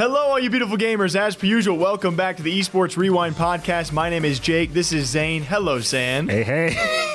Hello, all you beautiful gamers. As per usual, welcome back to the Esports Rewind podcast. My name is Jake. This is Zane. Hello, Zan. Hey, hey.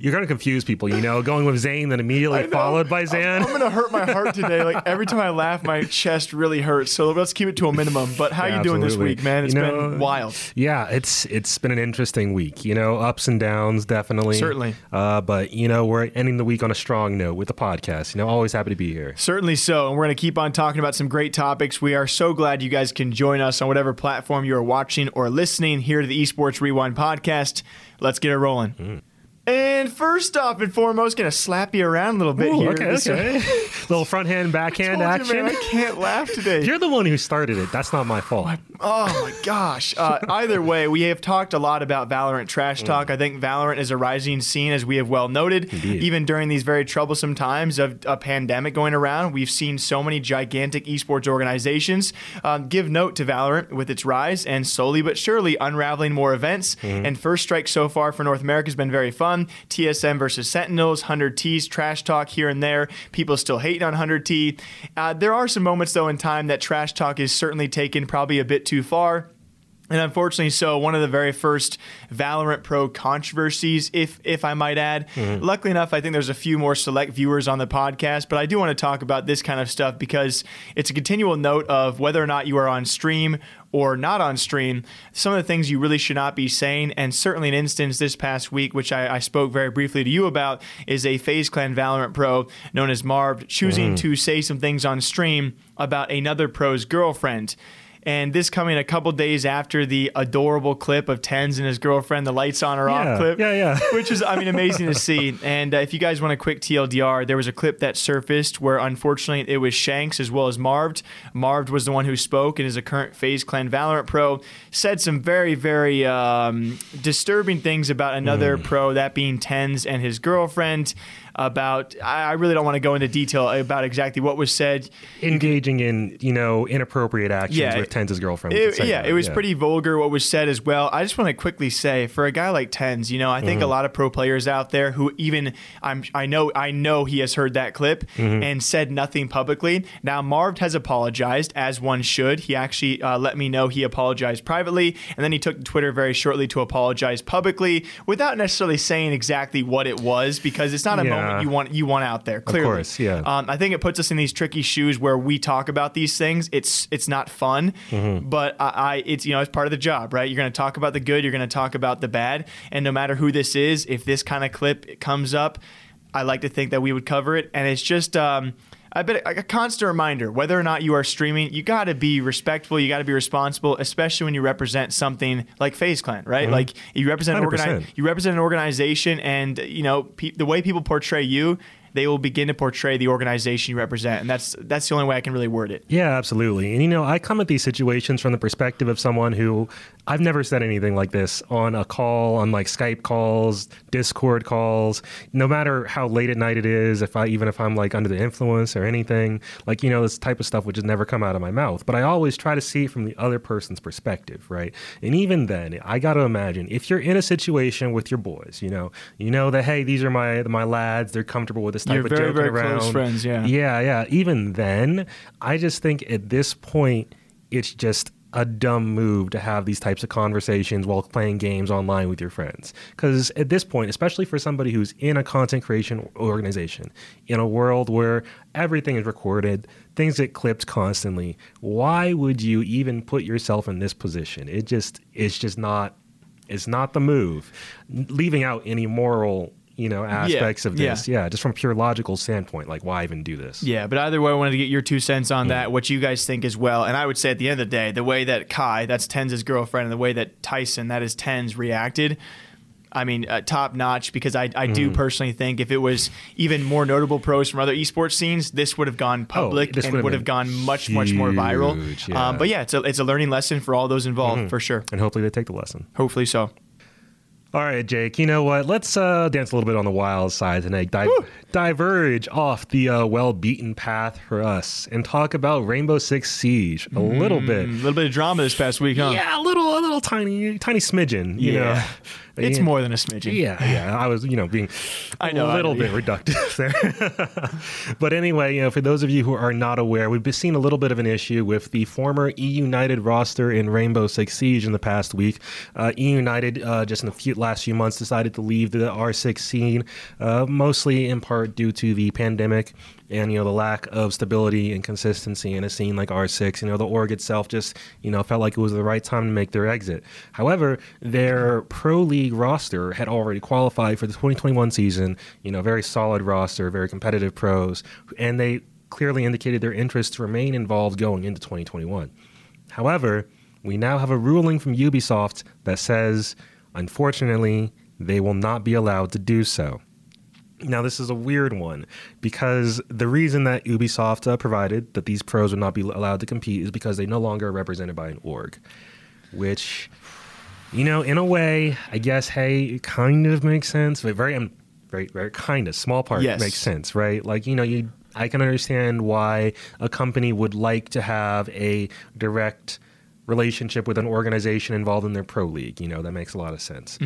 You're going to confuse people, you know, going with Zane, then immediately followed by Zan. I'm, I'm going to hurt my heart today. Like every time I laugh, my chest really hurts. So let's keep it to a minimum. But how Yeah, you doing this week, man? It's You been wild. Yeah, it's it's been an interesting week. You know, ups and downs, definitely. Certainly. Uh, but you know, we're ending the week on a strong note with the podcast. You know, always happy to be here. Certainly so. And we're going to keep on talking about some great topics. We are so glad you guys can join us on whatever platform you are watching or listening here to the Esports Rewind podcast. Let's get it rolling. Hmm. And first off and foremost, to slap you around a little bit Ooh, here. okay, okay. Little front hand, backhand you, action. man, I can't laugh today. You're the one who started it. That's not my fault. Oh my gosh. Uh, either way, we have talked a lot about Valorant trash talk. I think Valorant is a rising scene, as we have well noted. Indeed. Even during these very troublesome times of a pandemic going around, we've seen so many gigantic esports organizations um, give note to Valorant with its rise and slowly but surely unraveling more events. And First Strike so far for North America has been very fun. TSM versus Sentinels, 100T's trash talk here and there. People still hating on 100T. Uh, there are some moments, though, in time that trash talk is certainly taken probably a bit too far. And unfortunately, so one of the very first Valorant Pro controversies, if if I might add. Luckily enough, I think there's a few more select viewers on the podcast, but I do want to talk about this kind of stuff because it's a continual note of whether or not you are on stream or not on stream. Some of the things you really should not be saying, and certainly an instance this past week, which I, I spoke very briefly to you about, is a FaZe Clan Valorant Pro known as Marv choosing mm. to say some things on stream about another pro's girlfriend. And this coming a couple days after the adorable clip of Tenz and his girlfriend, the lights on or Yeah, off clip. yeah, yeah. Which is, I mean, amazing to see. And uh, if you guys want a quick TLDR, there was a clip that surfaced where unfortunately it was Shanks as well as Marved. Marved was the one who spoke and is a current FaZe Clan Valorant pro. Said some very, very um, disturbing things about another Hmm. pro, that being Tenz and his girlfriend. About. I really don't want to go into detail about exactly what was said. Engaging in you know inappropriate actions Yeah. with Tenz's girlfriend. It- yeah, that, it was pretty vulgar what was said as well. I just want to quickly say, for a guy like Tenz, you know, I think a lot of pro players out there who even I'm, I know, I know he has heard that clip and said nothing publicly. Now Marv has apologized, as one should. He actually uh, let me know he apologized privately, and then he took to Twitter very shortly to apologize publicly, without necessarily saying exactly what it was, because it's not a Yeah. moment you want you want out there. Clearly, of course, yeah. um, I think it puts us in these tricky shoes where we talk about these things. It's it's not fun, but I, I it's you know it's part of the job, right? You're going to talk about the good, you're going to talk about the bad, and no matter who this is, if this kind of clip comes up, I like to think that we would cover it, and it's just. Um, I bet like a constant reminder whether or not you are streaming, you got to be respectful, you got to be responsible, especially when you represent something like FaZe Clan, right? Mm-hmm. Like you represent an organi- you represent an organization, and you know pe- the way people portray you, they will begin to portray the organization you represent, and that's that's the only way I can really word it. Yeah, absolutely. And you know, I come at these situations from the perspective of someone who I've never said anything like this on a call, on like Skype calls, Discord calls, no matter how late at night it is, if I even if I'm like under the influence or anything, like you know, this type of stuff would just never come out of my mouth. But I always try to see it from the other person's perspective, right? And even then, I got to imagine if you're in a situation with your boys, you know, you know that hey, these are my my lads, they're comfortable with this type You're of very, joking very around. close friends, yeah. Yeah, yeah. Even then, I just think at this point, it's just a dumb move to have these types of conversations while playing games online with your friends. Because at this point, especially for somebody who's in a content creation organization, in a world where everything is recorded, things get clipped constantly, why would you even put yourself in this position? It just, it's just not, it's not the move. Leaving out any moral. You know aspects of this, yeah. Just from a pure logical standpoint, like why even do this? Yeah, but either way, I wanted to get your two cents on that, what you guys think as well. And I would say at the end of the day, the way that Kai, that's Tenz's girlfriend, and the way that Tyson, that is Tenz, reacted. I mean, uh, top notch because I, I do personally think if it was even more notable pros from other esports scenes, this would have gone public this and would have would have been gone much, much more viral. yeah. Um, but yeah, it's a, it's a learning lesson for all those involved for sure. and hopefully they take the lesson. Hopefully so. All right, Jake. You know what? Let's uh, dance a little bit on the wild side tonight. Di- diverge off the uh, well-beaten path for us and talk about Rainbow Six Siege a little bit. A little bit of drama this past week, huh? Yeah, a little, a little tiny, tiny smidgen. You Yeah. know, It's Yeah. more than a smidgen. Yeah, yeah. I was, you know, being I know, a little know, bit reductive there. but anyway, you know, for those of you who are not aware, we've been seeing a little bit of an issue with the former E United roster in Rainbow Six Siege in the past week. Uh, E United, uh, just in the few, last few months, decided to leave the R6 scene, uh, mostly in part due to the pandemic and you know the lack of stability and consistency in a scene like R6. You know the org itself just you know felt like it was the right time to make their exit. However, their pro league roster had already qualified for the 2021 season. You know, very solid roster, very competitive pros, and they clearly indicated their interest to remain involved going into 2021. However, we now have a ruling from Ubisoft that says, unfortunately, they will not be allowed to do so. Now, this is a weird one because the reason that Ubisoft uh, provided that these pros would not be allowed to compete is because they no longer are represented by an org, which, you know, in a way, I guess, hey, it kind of makes sense, but very, um, very, very kind of small part Yes. makes sense, right? Like, you know, you, I can understand why a company would like to have a direct relationship with an organization involved in their pro league. You know, that makes a lot of sense.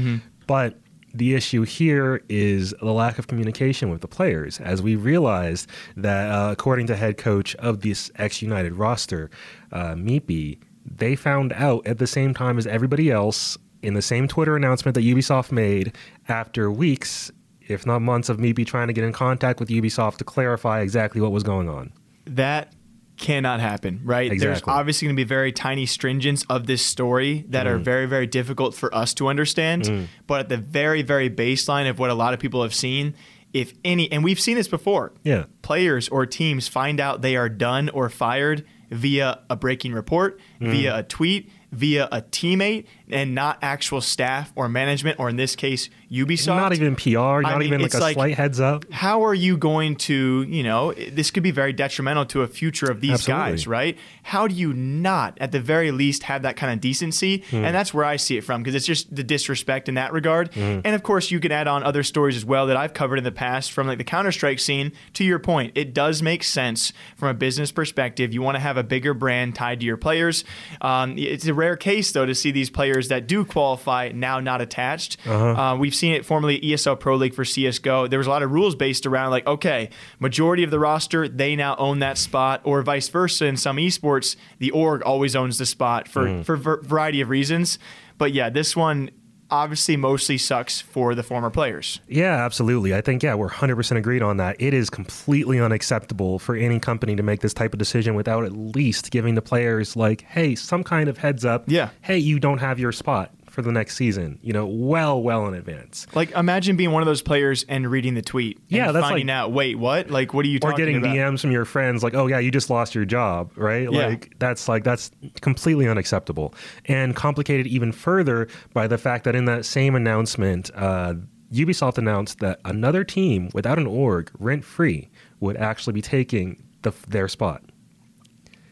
But the issue here is the lack of communication with the players, as we realized that, uh, according to head coach of this ex United roster, uh, Meepy, they found out at the same time as everybody else in the same Twitter announcement that Ubisoft made after weeks, if not months, of Meepy trying to get in contact with Ubisoft to clarify exactly what was going on. that cannot happen, right? There's obviously going to be very tiny stringents of this story that Mm. are very, very difficult for us to understand. But at the very, very baseline of what a lot of people have seen, if any, and we've seen this before, Yeah. players or teams find out they are done or fired via a breaking report, Mm. via a tweet, via a teammate, and not actual staff or management, or in this case, Ubisoft. Not even PR, not mean, even like a like- slight heads up. how are you going to, you know, this could be very detrimental to a future of these Absolutely. guys, right? How do you not, at the very least, have that kind of decency? Hmm. And that's where I see it from because it's just the disrespect in that regard. Hmm. And of course, you can add on other stories as well that I've covered in the past from like the Counter Strike scene. To your point, it does make sense from a business perspective. You want to have a bigger brand tied to your players. Um, it's a rare case though to see these players that do qualify now not attached. Uh-huh. Uh, we've seen it formerly ESL Pro League for CS:GO. There was a lot of rules based around like, okay, majority of the roster they now own that spot, or vice versa. In some esports, the org always owns the spot for Mm. for a variety of reasons. But yeah, this one obviously mostly sucks for the former players. Yeah, absolutely. I think, yeah, we're 100% agreed on that. It is completely unacceptable for any company to make this type of decision without at least giving the players, like, hey, some kind of heads up. Yeah. Hey, you don't have your spot for the next season, you know, well, well in advance. Like, imagine being one of those players and reading the tweet. and Yeah, that's finding like- out. Wait, what? Like, what are you Or getting about? DMs from your friends like, "Oh yeah, you just lost your job," right? Yeah. Like that's like that's completely unacceptable, and complicated even further by the fact that in that same announcement, uh, Ubisoft announced that another team without an org, rent free, would actually be taking the, their spot.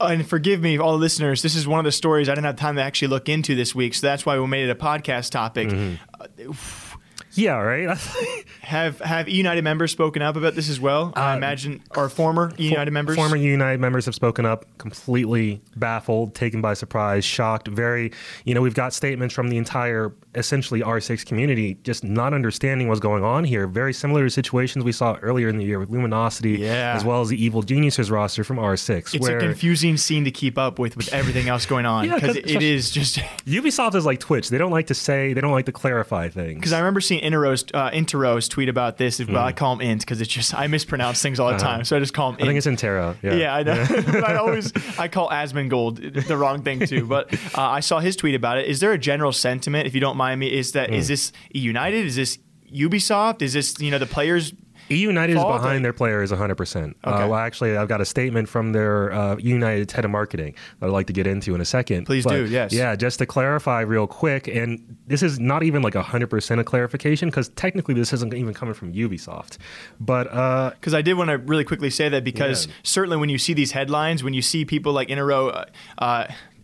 And forgive me, all listeners. This is one of the stories I didn't have time to actually look into this week, so that's why we made it a podcast topic. Mm-hmm. Yeah, right. Have have E United members spoken up about this as well? I imagine, our former E United members. Uh, Former United members have spoken up, completely baffled, taken by surprise, shocked. Very, you know, we've got statements from the entire, essentially R6 community, just not understanding what's going on here. Very similar to situations we saw earlier in the year with Luminosity, Yeah. as well as the Evil Geniuses roster from R6. It's a confusing scene to keep up with with everything else going on Yeah, because 'cause- it is just. Ubisoft is like Twitch; they don't like to say, they don't like to clarify things. Because I remember seeing Interos, uh, Interos tweet about this. Well, I call him Int because it's just I mispronounce things all the time, so I just call him. Uh-huh. I Int. think it's Intera. Yeah, Yeah, I know. but I always I call Asmongold the wrong thing too. But uh, I saw his tweet about it. Is there a general sentiment, if you don't mind me, is that is Hmm. this United? Is this Ubisoft? Is this you know the players? E United is behind like- their players 100%. Uh, well, actually, I've got a statement from their uh, United head of marketing that I'd like to get into in a second. Please do, yes. Yeah, just to clarify real quick, and this is not even like 100% of clarification because technically this isn't even coming from Ubisoft. But uh, Because I did want to really quickly say that because Yeah. certainly when you see these headlines, when you see people like in a row.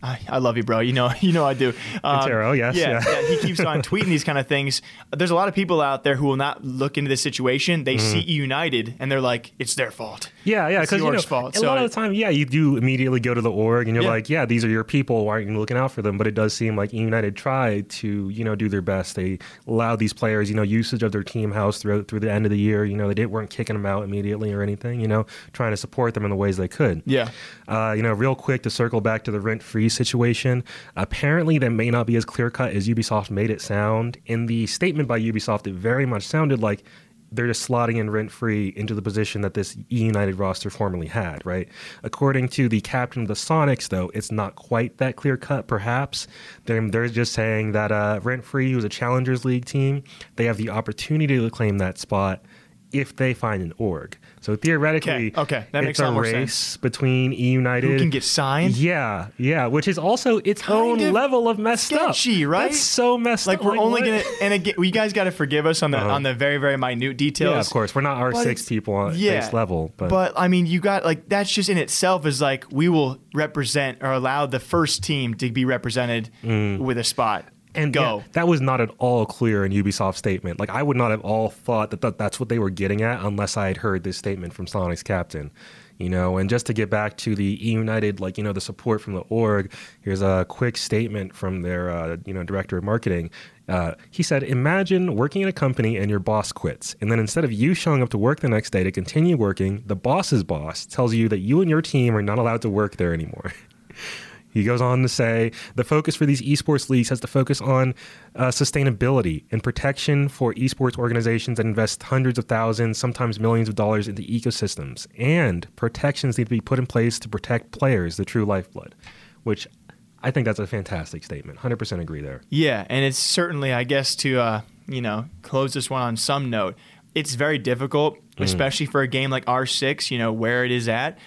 I, I love you, bro. You know, you know I do. Um, Intero, yes, Yeah, yeah. yeah, He keeps on tweeting these kind of things. There's a lot of people out there who will not look into this situation. They see United and they're like, it's their fault. Yeah, yeah, It's because you know, yours fault. a So lot I- of the time, yeah, you do immediately go to the org and you're Yeah. like, yeah, these are your people. Why aren't you looking out for them? But it does seem like United tried to, you know, do their best. They allowed these players, you know, usage of their team house throughout through the end of the year. You know, they didn't weren't kicking them out immediately or anything. You know, trying to support them in the ways they could. Yeah. Uh, you know, real quick to circle back to the rent free situation. Apparently, that may not be as clear cut as Ubisoft made it sound. In the statement by Ubisoft, it very much sounded like they're just slotting in rent free into the position that this E United roster formerly had, right? According to the captain of the Sonics, though, it's not quite that clear cut, perhaps. They're, they're just saying that uh, rent free was a Challengers League team. They have the opportunity to claim that spot if they find an org. So theoretically, Okay, okay, that makes a a race sense. between E United Who can get signed? yeah, yeah, which is also its Kind own level of messed up. sketchy, right? That's so messed Like up. we're only what? gonna and again, you guys got to forgive us on the uh-huh. on the very very minute details. Yeah, of course, we're not R6 people on yeah, base level, but, but I mean, you got like that's just in itself is like we will represent or allow the first team to be represented mm. with a spot. And go. yeah, that was not at all clear in Ubisoft's statement. Like I would not have all thought that, that that's what they were getting at unless I had heard this statement from Sonic's captain. You know, and just to get back to the E United, like you know, the support from the org. Here's a quick statement from their, uh, you know, director of marketing. Uh, he said, "Imagine working in a company and your boss quits, and then instead of you showing up to work the next day to continue working, the boss's boss tells you that you and your team are not allowed to work there anymore." He goes on to say the focus for these esports leagues has to focus on uh, sustainability and protection for esports organizations that invest hundreds of thousands, sometimes millions of dollars into ecosystems. And protections need to be put in place to protect players, the true lifeblood, which I think that's a fantastic statement. 100% agree there. Yeah, and it's certainly, I guess, to uh, you know close this one on some note. It's very difficult, Mm. especially for a game like R6. You know where it is at.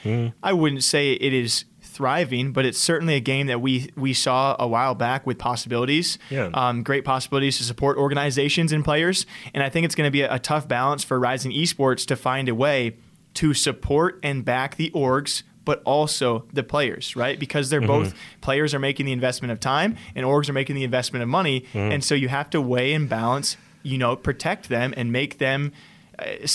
I wouldn't say it is thriving, but it's certainly a game that we we saw a while back with possibilities. Yeah. Um, great possibilities to support organizations and players, and I think it's going to be a, a tough balance for Rising Esports to find a way to support and back the orgs but also the players, right? Because they're Mm-hmm. both players are making the investment of time and orgs are making the investment of money. Mm-hmm. And so you have to weigh and balance, you know, protect them and make them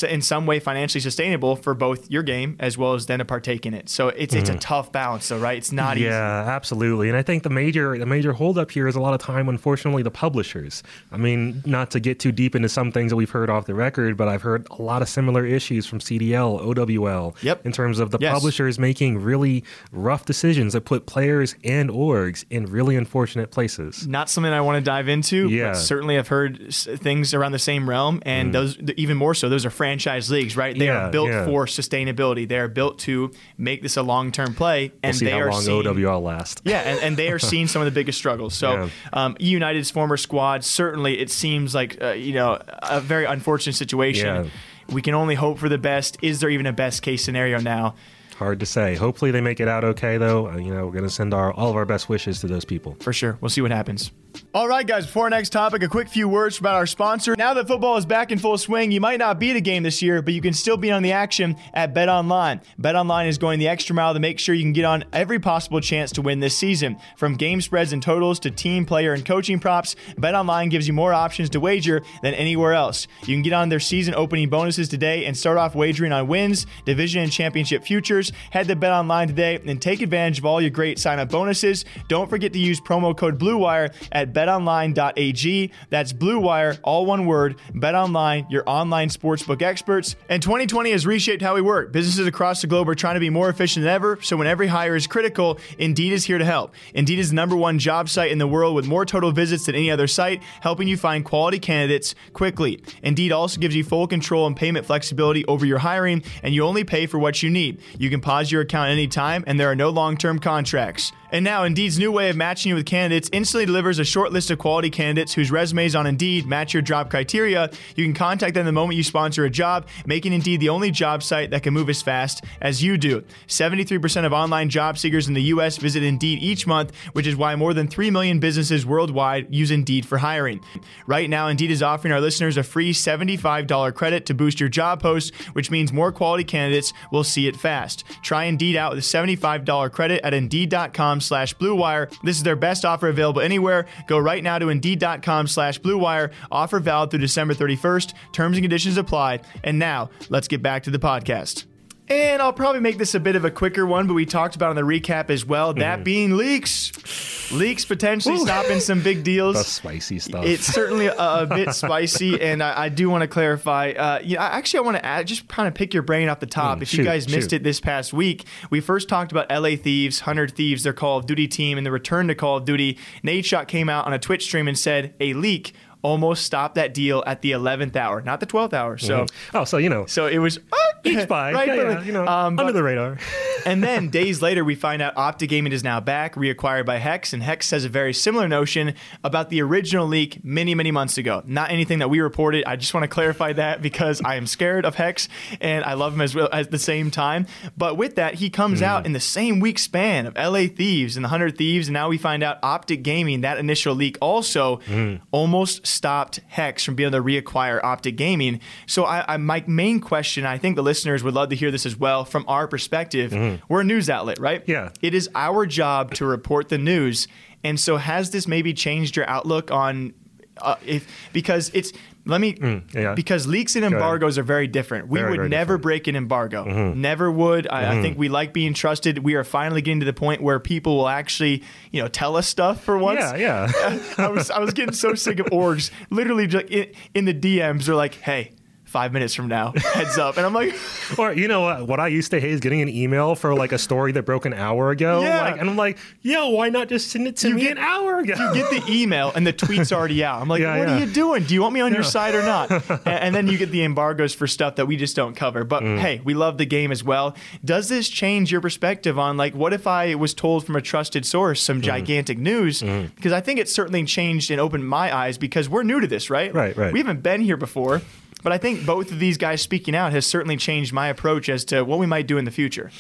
in some way financially sustainable for both your game as well as then to partake in it. So it's it's a tough balance though, right? It's not easy. Mm-hmm. Yeah, absolutely. And I think the major the major holdup here is a lot of time, unfortunately, the publishers. I mean, not to get too deep into some things that we've heard off the record, but I've heard a lot of similar issues from CDL, OWL, Yep. in terms of the Yes. publishers making really rough decisions that put players and orgs in really unfortunate places. Not something I want to dive into. Yeah. Mm. But certainly, I've heard things around the same realm, and those even more so. Those are franchise leagues, right? They Yeah, are built yeah. for sustainability. They are built to make this a long-term play, and We'll they are long seeing, OWL lasts. Yeah, and, and they are seeing some of the biggest struggles. So, um, United's former squad certainly it seems like uh, you know a very unfortunate situation. We can only hope for the best. Is there even a best case scenario now? Hard to say. Hopefully, they make it out okay, though. Uh, you know, we're going to send our all of our best wishes to those people. For sure. We'll see what happens. All right, guys, before our next topic, a quick few words about our sponsor. Now that football is back in full swing, you might not be at a game this year, but you can still be on the action at Bet Online. Bet Online is going the extra mile to make sure you can get on every possible chance to win this season. From game spreads and totals to team, player, and coaching props, Bet Online gives you more options to wager than anywhere else. You can get on their season opening bonuses today and start off wagering on wins, division, and championship futures. Head to Bet Online today and take advantage of all your great sign up bonuses. Don't forget to use promo code BLUEWIRE at betonline.ag. That's BLUEWIRE, all one word. BetOnline, your online sportsbook experts. And 2020 has reshaped how we work. Businesses across the globe are trying to be more efficient than ever, so when every hire is critical, Indeed is here to help. Indeed is the number one job site in the world with more total visits than any other site, helping you find quality candidates quickly. Indeed also gives you full control and payment flexibility over your hiring, and you only pay for what you need. You can pause your account anytime, and there are no long term contracts. And now, Indeed's new way of matching you with candidates instantly delivers a short list of quality candidates whose resumes on Indeed match your job criteria. You can contact them the moment you sponsor a job, making Indeed the only job site that can move as fast as you do. 73% of online job seekers in the U.S. visit Indeed each month, which is why more than 3 million businesses worldwide use Indeed for hiring. Right now, Indeed is offering our listeners a free $75 credit to boost your job post, which means more quality candidates will see it fast. Try Indeed out with a $75 credit at Indeed.com slash BlueWire. This is their best offer available anywhere. Go right now to Indeed.com slash BlueWire. Offer valid through December 31st. Terms and conditions apply. And now, let's get back to the podcast. And I'll probably make this a bit of a quicker one, but we talked about on the recap as well. That being leaks. Leaks potentially stopping some big deals. The spicy stuff. It's certainly a, a bit spicy, and I, I do want to clarify. Uh, you know, actually, I want to add, just kind of pick your brain off the top. Mm, if you guys missed shoot. it this past week, we first talked about LA Thieves, Hundred Thieves, their Call of Duty team, and the return to Call of Duty. Nadeshot came out on a Twitch stream and said a leak almost stopped that deal at the 11th hour, not the 12th hour. So, mm-hmm. oh, so you know, so it was each by, right? yeah, but- yeah, you know, um, under the radar. and then days later, we find out Optic Gaming is now back, reacquired by Hex, and Hex has a very similar notion about the original leak many, many months ago. Not anything that we reported. I just want to clarify that because I am scared of Hex and I love him as well at the same time. But with that, he comes out mm. in the same week span of LA Thieves and the Hundred Thieves, and now we find out Optic Gaming, that initial leak also mm. almost stopped Hex from being able to reacquire Optic Gaming. So I, I my main question, I think the listeners would love to hear this as well from our perspective. Mm-hmm. We're a news outlet, right? Yeah. It is our job to report the news. And so has this maybe changed your outlook on uh, if because it's let me mm, yeah. because leaks and embargoes are very different. We Very, would very never different. break an embargo. Mm-hmm. Never would. I, I mm-hmm. think we like being trusted. We are finally getting to the point where people will actually, you know, tell us stuff for once. Yeah, yeah. I was I was getting so sick of orgs. Literally, just in, in the DMs, they're like, "Hey, five minutes from now, heads up," and I'm like, Or you know what? What I used to hate is getting an email for like a story that broke an hour ago. Yeah. Like, and I'm like, yo, why not just send it to You me get- an hour ago? you get the email and the tweet's already out. I'm like, Yeah, what yeah. are you doing? Do you want me on your side or not? and, and then you get the embargoes for stuff that we just don't cover. But Mm. hey, we love the game as well. Does this change your perspective on like what if I was told from a trusted source Mm. some gigantic news? Because I think it certainly changed and opened my eyes because we're new to this, right? Right, right. We haven't been here before. But I think both of these guys speaking out has certainly changed my approach as to what we might do in the future.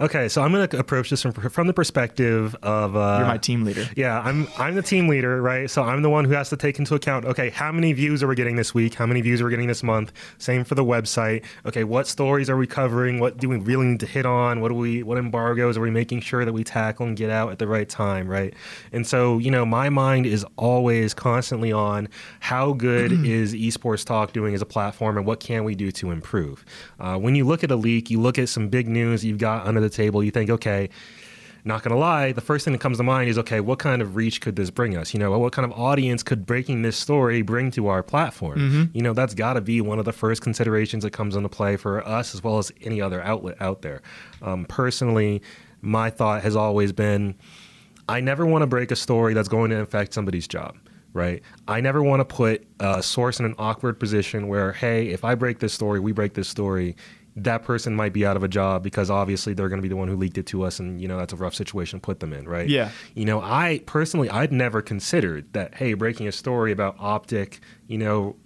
Okay, so I'm going to approach this from, from the perspective of uh, You're my team leader. Yeah, I'm I'm the team leader, right? So I'm the one who has to take into account. Okay, how many views are we getting this week? How many views are we getting this month? Same for the website. Okay, what stories are we covering? What do we really need to hit on? What do we what embargoes are we making sure that we tackle and get out at the right time, right? And so you know, my mind is always constantly on how good is esports talk doing as a platform, and what can we do to improve. Uh, when you look at a leak, you look at some big news you've got under the table. You think, okay not gonna lie, the first thing that comes to mind is okay, what kind of reach could this bring us? You know, what kind of audience could breaking this story bring to our platform? Mm-hmm. You know, that's got to be one of the first considerations that comes into play for us as well as any other outlet out there. Um, personally, my thought has always been, I never want to break a story that's going to affect somebody's job. Right. I never want to put a source in an awkward position where, hey, if I break this story, we break this story, that person might be out of a job because obviously they're going to be the one who leaked it to us and you know that's a rough situation to put them in right Yeah. you know i personally i'd never considered that hey breaking a story about optic you know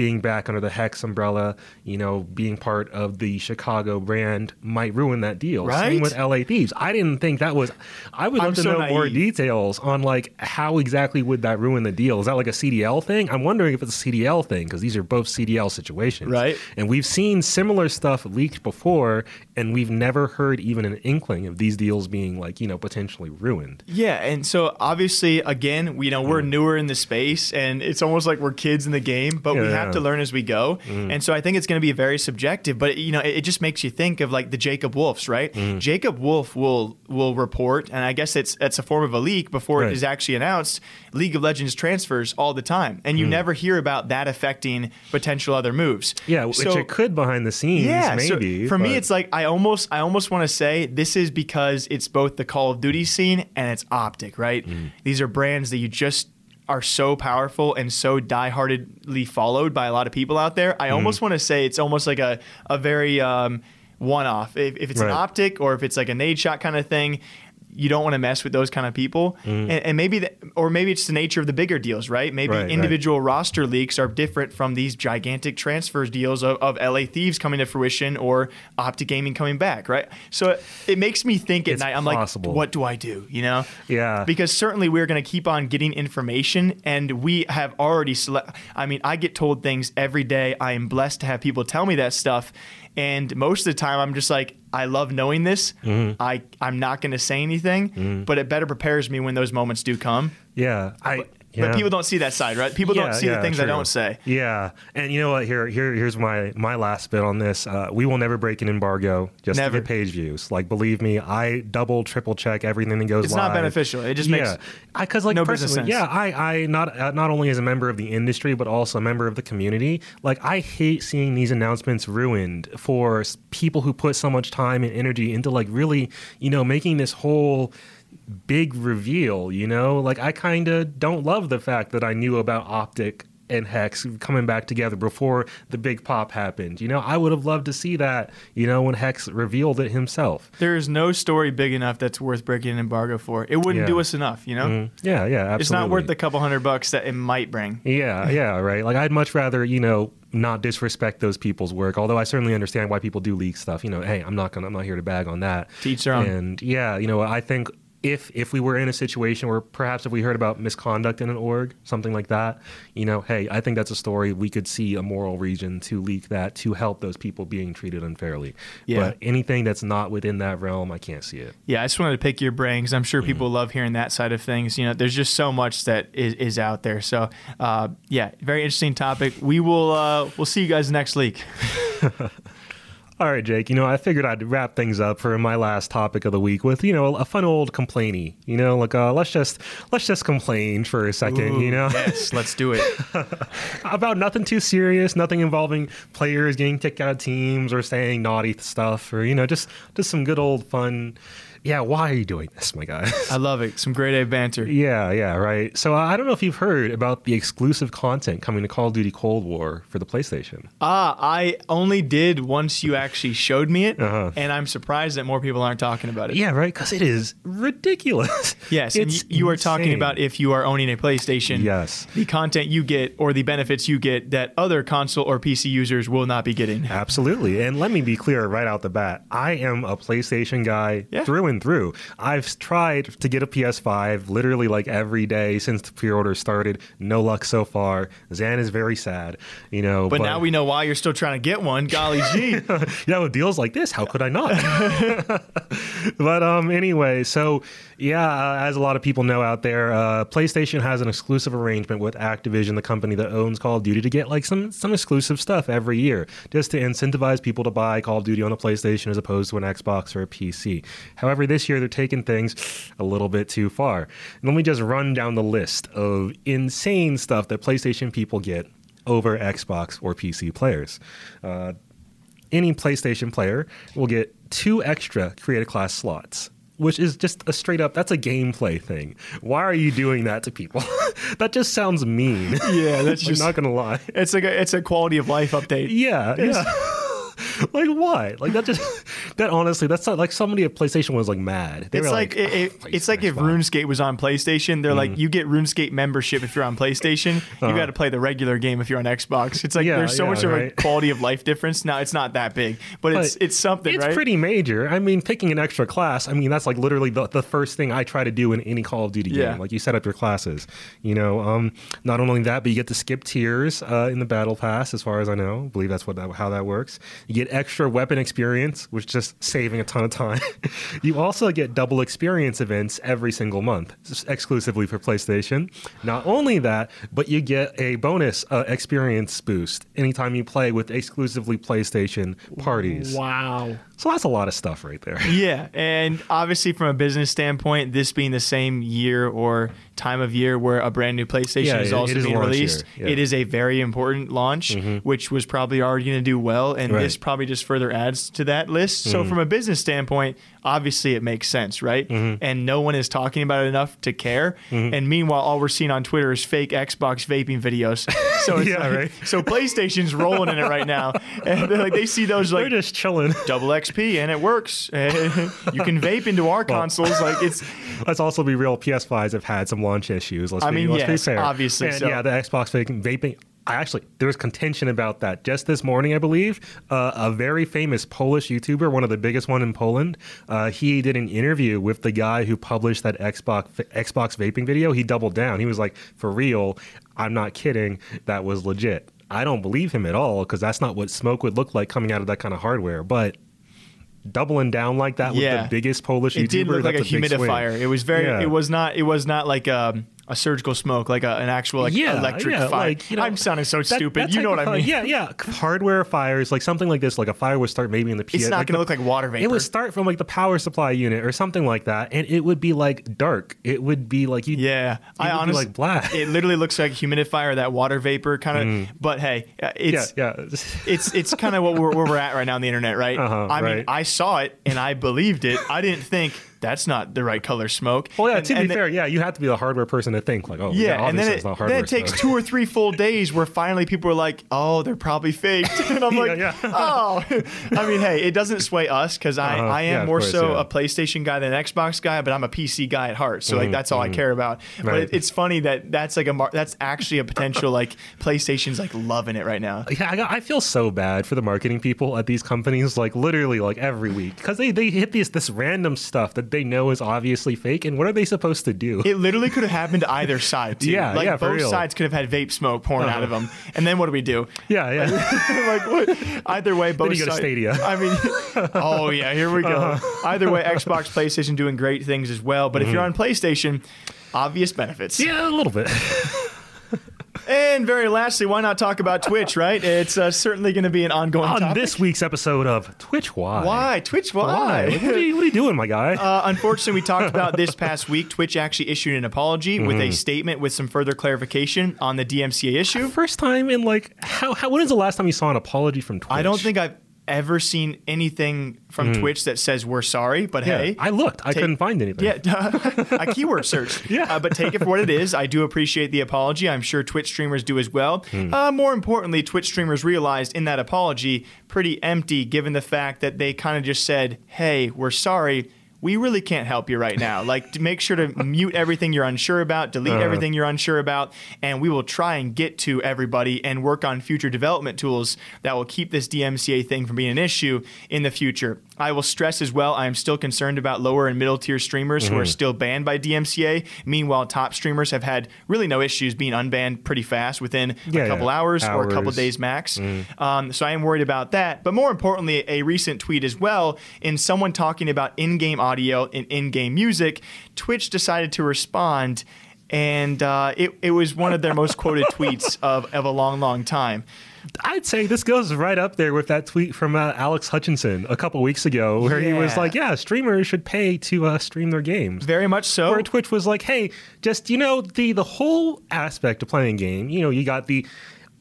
being back under the hex umbrella you know being part of the chicago brand might ruin that deal Right? same with la thieves i didn't think that was i would love I'm to so know more details on like how exactly would that ruin the deal is that like a cdl thing i'm wondering if it's a cdl thing because these are both cdl situations Right. and we've seen similar stuff leaked before, and we've never heard even an inkling of these deals being like, you know, potentially ruined. Yeah, and so obviously, again, we you know we're mm. newer in the space, and it's almost like we're kids in the game, but we Yeah. Have to learn as we go. Mm. And so I think it's going to be very subjective. But you know, it, it just makes you think of like the Jacob Wolves, right? Mm. Jacob Wolf will will report, and I guess it's it's a form of a leak before Right. it is actually announced. League of Legends transfers all the time, and you mm. never hear about that affecting potential other moves. Yeah, which So- it could behind the scenes, yeah, so maybe. for me, it's like I almost, I almost want to say this is because it's both the Call of Duty scene and it's Optic, right? Mm. These are brands that you just are so powerful and so dieheartedly followed by a lot of people out there. Mm. I almost want to say it's almost like a a very um, one-off. If, if it's an Optic or if it's like a Nadeshot kind of thing. You don't want to mess with those kind of people, Mm. and, and maybe, or maybe it's the nature of the bigger deals, right? Maybe Right, right. individual roster leaks are different from these gigantic transfers deals of, of LA Thieves coming to fruition or Optic Gaming coming back, right? So it, it makes me think at It's night, I'm possible. like, what do I do? You know? Yeah. Because certainly we're going to keep on getting information and we have already, sele- I mean, I get told things every day. I am blessed to have people tell me that stuff. And most of the time, I'm just like, I love knowing this. Mm-hmm. I, I'm not going to say anything, but it better prepares me when those moments do come. yeah, I. yeah. But people don't see that side, right? People don't see yeah, the things I don't say. Yeah, and you know what? Here, here, here's my my last bit on this. Uh, we will never break an embargo just Never. to get page views. Like, believe me, I double, triple check everything that goes. It's not live. beneficial. It just makes yeah, because like no personally, sense. yeah, I, I not uh, not only as a member of the industry but also a member of the community. Like, I hate seeing these announcements ruined for people who put so much time and energy into like really, you know, making this whole big reveal, you know? Like I kind of don't love the fact that I knew about Optic and Hex coming back together before the big pop happened. You know, I would have loved to see that, you know, when Hex revealed it himself. There is no story big enough that's worth breaking an embargo for. It wouldn't Yeah. do us enough, you know? Mm, Yeah, yeah, absolutely. It's not worth the couple hundred bucks that it might bring. Yeah, yeah, right. Like I'd much rather, you know, not disrespect those people's work. Although I certainly understand why people do leak stuff. You know, hey, I'm not gonna, I'm not here to bag on that. To each their own. And yeah, you know, I think if if we were in a situation where perhaps if we heard about misconduct in an org, something like that, you know, hey, I think that's a story we could see a moral reason to leak that to help those people being treated unfairly. Yeah. But anything that's not within that realm, I can't see it. Yeah, I just wanted to pick your brain because I'm sure people Mm-hmm. love hearing that side of things. You know, there's just so much that is, is out there. So, uh, yeah, very interesting topic. We will uh, we'll see you guys next week. All right, Jake. You know, I figured I'd wrap things up for my last topic of the week with, you know, a fun old complainy. You know, like uh, let's just let's just complain for a second. you know, yes, let's do it. about nothing too serious, nothing involving players getting kicked out of teams or saying naughty stuff, or you know, just just some good old fun yeah, why are you doing this, my guy? I love it. Some great A banter. Yeah, yeah, right. So uh, I don't know if you've heard about the exclusive content coming to Call of Duty Cold War for the PlayStation. Ah, I only did once you actually showed me it, Uh-huh. and I'm surprised that more people aren't talking about it. Yeah, right. Because it is ridiculous. Yes, and it's you, you are talking about if you are owning a PlayStation. Yes. The content you get or the benefits you get that other console or PC users will not be getting. Absolutely. And let me be clear right out the bat. I am a PlayStation guy Yeah. through and through. I've tried to get a PS5 literally like every day since the pre-order started. No luck so far. Zan is very sad, you know. But, now we know why you're still trying to get one. Golly gee. yeah, with deals like this, how could I not? but um, anyway, so yeah, uh, as a lot of people know out there, uh, PlayStation has an exclusive arrangement with Activision, the company that owns Call of Duty, to get like some some exclusive stuff every year, just to incentivize people to buy Call of Duty on a PlayStation as opposed to an Xbox or a PC. However, this year they're taking things a little bit too far. And let me just run down the list of insane stuff that PlayStation people get over Xbox or PC players. Uh, any PlayStation player will get two extra creative class slots. Which is just a straight up, that's a gameplay thing. Why are you doing that to people? that just sounds mean. Yeah, that's I'm just not gonna lie. it's like a, it's a quality of life update. Yeah, yeah. like why? Like that just that honestly, that's not like somebody at PlayStation was like mad. They It's were like, it, it- "Oh, it's like if RuneScape was on PlayStation. They're Mm. like, you get RuneScape membership if you're on PlayStation. You got to play the regular game if you're on Xbox. It's like Uh-huh. Yeah, there's so yeah, much of a quality of life difference. Now it's not that big, but, it's it's something, It's right? pretty major. I mean, picking an extra class. I mean, that's like literally the, the first thing I try to do in any Call of Duty Yeah. game. Like you set up your classes. You know, um, not only that, but you get to skip tiers uh, in the battle pass, as far as I know. I believe that's what that, how that works. You get extra weapon experience, which is just saving a ton of time. you also get double experience events every single month, exclusively for PlayStation. Not only that, but you get a bonus uh, experience boost anytime you play with exclusively PlayStation parties. Wow. So that's a lot of stuff right there. Yeah, and obviously from a business standpoint, this being the same year or time of year where a brand new PlayStation Yeah, is also is being released, yeah. Mm-hmm. it is a very important launch, which was probably already going to do well, and Right. this probably just further adds to that list. So from a business standpoint, obviously it makes sense, right? Mm-hmm. And no one is talking about it enough to care. And meanwhile, all we're seeing on Twitter is fake Xbox vaping videos. So it's Yeah, like- right. so PlayStation's rolling in it right now, and they're like they see those like, They're just chilling. double XP and it works. you can vape into our consoles. Like it's Let's also be real. PS5s have had some launch issues. Let's I be, mean, let's yes, be fair. obviously And so. yeah, the Xbox vaping. vaping I actually, there was contention about that just this morning, I believe. Uh, a very famous Polish YouTuber, one of the biggest one in Poland, uh, he did an interview with the guy who published that Xbox Xbox vaping video. He doubled down. He was like, "For real, I'm not kidding. That was legit." I don't believe him at all because that's not what smoke would look like coming out of that kind of hardware. But doubling down like that with Yeah. the biggest Polish it YouTuber, did look like a big swing. humidifier. It was very. Yeah. It was not. It was not like um, a surgical smoke, like a, an actual like yeah, electric yeah, fire. Like, you know, I'm sounding so that- stupid. that You know what I mean? Yeah, yeah. Hardware fires, like something like this, like a fire would start maybe in the PS. It's not like going to look like water vapor. It would start from like the power supply unit or something like that, and it would be like dark. It would be like you. yeah, I honestly like black. It literally looks like a humidifier, that water vapor kind of. But hey, uh, yeah, it's yeah. it's it's kind of what we're, where we're at right now on the internet, right? Uh-huh, I mean. I saw it and I believed it. I didn't think that's not the right color smoke. well, yeah. And- to be the- fair, yeah, you have to be a hardware person to think like, oh, Yeah, yeah, and then it, then it takes two or three full days where finally people are like, "Oh, they're probably faked," and I'm like, yeah. "Oh." I mean, hey, it doesn't sway us because I, Uh-huh. I am Yeah, more course, so yeah. a PlayStation guy than an Xbox guy, but I'm a PC guy at heart. So like that's all I care about. But Mm-hmm, it, it's funny that that's like a mar- that's actually a potential like PlayStation's like loving it right now. Yeah, I, got- I feel so bad for the marketing people at these companies, like literally, like every week, because they, they hit this this random stuff that they know is obviously fake, and what are they supposed to do? It literally could have happened to either side too. Yeah, like yeah, both. Uh-huh. sides could have had vape smoke pouring out of them. And then what do we do? yeah, yeah. like what? Either way, both you go to sides. Stadia. Uh-huh. I mean, oh yeah, here we go. Either way, Xbox, PlayStation doing great things as well. But if you're on PlayStation, obvious benefits. Mm-hmm. yeah, a little bit. And very lastly, why not talk about Twitch? Right? It's uh, certainly going to be an ongoing On topic. this week's episode of Twitch, why? why Twitch? Why? Why? What are you, what are you doing, my guy? Uh, unfortunately, we talked about this past week. Twitch actually issued an apology with Mm-hmm. a statement with some further clarification on the DMCA issue. First time in like how, how when is the last time you saw an apology from Twitch? I don't think I've ever seen anything from Twitch that says we're sorry, but Mm. Yeah, hey, I looked. I take- couldn't find anything. yeah, a keyword search. Yeah. Uh, but take it for what it is. I do appreciate the apology. I'm sure Twitch streamers do as well. Hmm. Uh, more importantly, Twitch streamers realized in that apology pretty empty, given the fact that they kind of just said, "Hey, we're sorry." We really can't help you right now. Like, make sure to mute everything you're unsure about, delete Uh-huh. everything you're unsure about, and we will try and get to everybody and work on future development tools that will keep this DMCA thing from being an issue in the future. I will stress as well, I am still concerned about lower and middle tier streamers who are Mm-hmm. still banned by DMCA. Meanwhile, top streamers have had really no issues being unbanned pretty fast within Yeah, a couple yeah. hours, or a couple Mm-hmm. days max. Um, so I am worried about that. But more importantly, a recent tweet as well, in someone talking about in game audio and in game music, Twitch decided to respond. And uh, it, it was one of their most quoted tweets of, of a long, long time. I'd say this goes right up there with that tweet from uh, Alex Hutchinson a couple weeks ago, where he was like, "Yeah, streamers should pay to uh, stream their games." Very much so. Where Twitch was like, "Hey, just you know the the whole aspect of playing a game. You know, you got the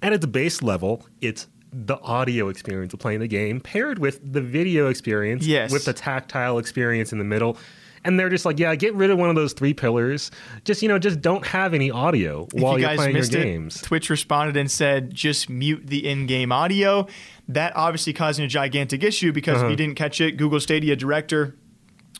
at its base level, it's." The audio experience of playing the game paired with the video experience, Yes. with the tactile experience in the middle, and they're just like, yeah, get rid of one of those three pillars. Just you know, just don't have any audio while if you you're guys playing your missed it, games. Twitch responded and said, just mute the in game audio. That obviously causing a gigantic issue because Uh-huh. if you didn't catch it, Google Stadia director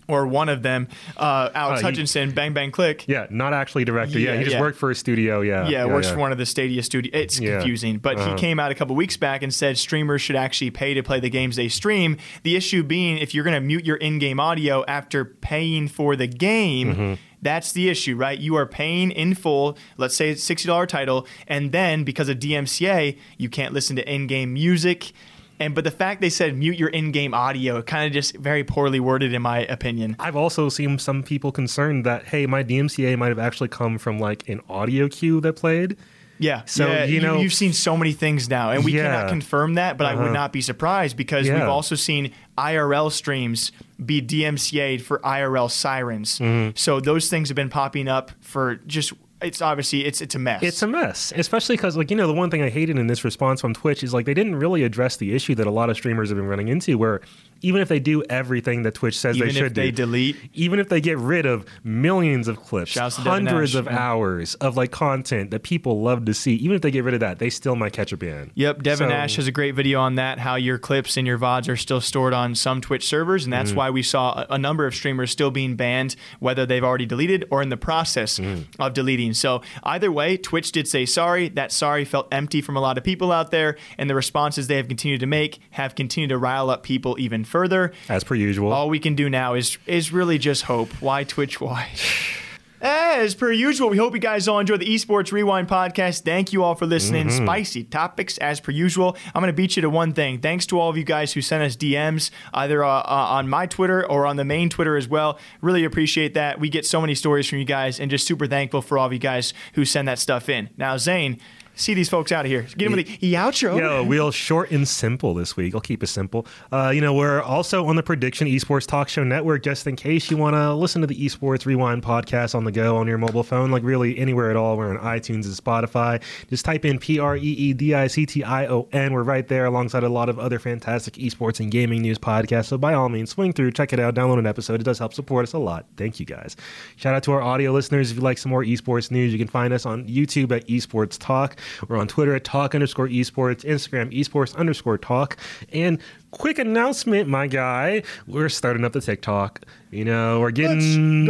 or one of them, uh, Alex Uh, he- Hutchinson, bang, bang, click. Yeah, not actually director. Yeah, Yeah, he just yeah. worked for a studio. Yeah, Yeah, works for one of the Stadia studio. It's Yeah. confusing, but Uh-huh. he came out a couple weeks back and said streamers should actually pay to play the games they stream. The issue being, if you're going to mute your in-game audio after paying for the game. Mm-hmm. That's the issue, right? You are paying in full, let's say it's $60 title, and then because of DMCA, you can't listen to in-game music. And but the fact they said mute your in-game audio kind of just very poorly worded in my opinion. I've also seen some people concerned that hey, my DMCA might have actually come from like an audio cue that played. Yeah. So, yeah, you know- you've seen so many things now, and we Yeah. cannot confirm that, but I would Uh-huh. not be surprised because Yeah. we've also seen IRL streams be DMCA'd for IRL sirens. Mm-hmm. So those things have been popping up for just. It's obviously it's it's a mess. It's a mess, especially because like you know the one thing I hated in this response from Twitch is like they didn't really address the issue that a lot of streamers have been running into, where even if they do everything that Twitch says even they should if they do, delete. even if they get rid of millions of clips, hundreds of hours of like content that people love to see, even if they get rid of that, they still might catch a ban. Yep, Devin So- Nash has a great video on that. How your clips and your vods are still stored on some Twitch servers, and that's why we saw a, a number of streamers still being banned, whether they've already deleted or in the process Mm. of deleting. So either way, Twitch did say sorry. That sorry felt empty from a lot of people out there, and the responses they have continued to make have continued to rile up people even further. As per usual. All we can do now is is really just hope. Why Twitch? Why? As per usual, we hope you guys all enjoy the Esports Rewind podcast. Thank you all for listening. Mm-hmm. Spicy topics, as per usual. I'm going to beat you to one thing. Thanks to all of you guys who sent us DMs, either uh, uh, on my Twitter or on the main Twitter as well. Really appreciate that. We get so many stories from you guys, and just super thankful for all of you guys who send that stuff in. Now, Zane, see these folks out of here. Get them with the outro. Yo, we'll short and simple this week. I'll keep it simple. Uh, you know, we're also on the Prediction Esports Talk Show Network, just in case you want to listen to the Esports Rewind podcast on the go on your mobile phone, like really anywhere at all. We're on iTunes and Spotify. Just type in P R E E D I C T I O N. We're right there alongside a lot of other fantastic esports and gaming news podcasts. So by all means, swing through, check it out, download an episode. It does help support us a lot. Thank you guys. Shout out to our audio listeners. If you like some more esports news, you can find us on YouTube at Esports Talk. We're on Twitter at talk underscore esports, Instagram esports underscore talk. And quick announcement, my guy, we're starting up the TikTok. You know, we're getting some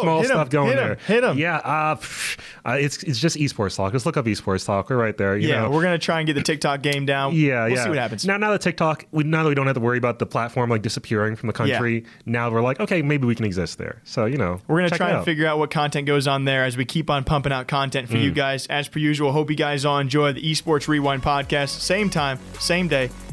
small Hit stuff going hit there. hit 'em. Yeah, uh, pff, uh, it's it's just esports talk. Just look up esports talk. We're right there. You Yeah, know? we're gonna try and get the TikTok game down. Yeah, we'll yeah. see what happens. Now, now that TikTok, we, now that we don't have to worry about the platform like disappearing from the country, now we're like, okay, maybe we can exist there. So you know, We're gonna try and out. figure out what content goes on there as we keep on pumping out content for Mm. you guys. As per usual, hope you guys all enjoy the Esports Rewind podcast. Same time, same day,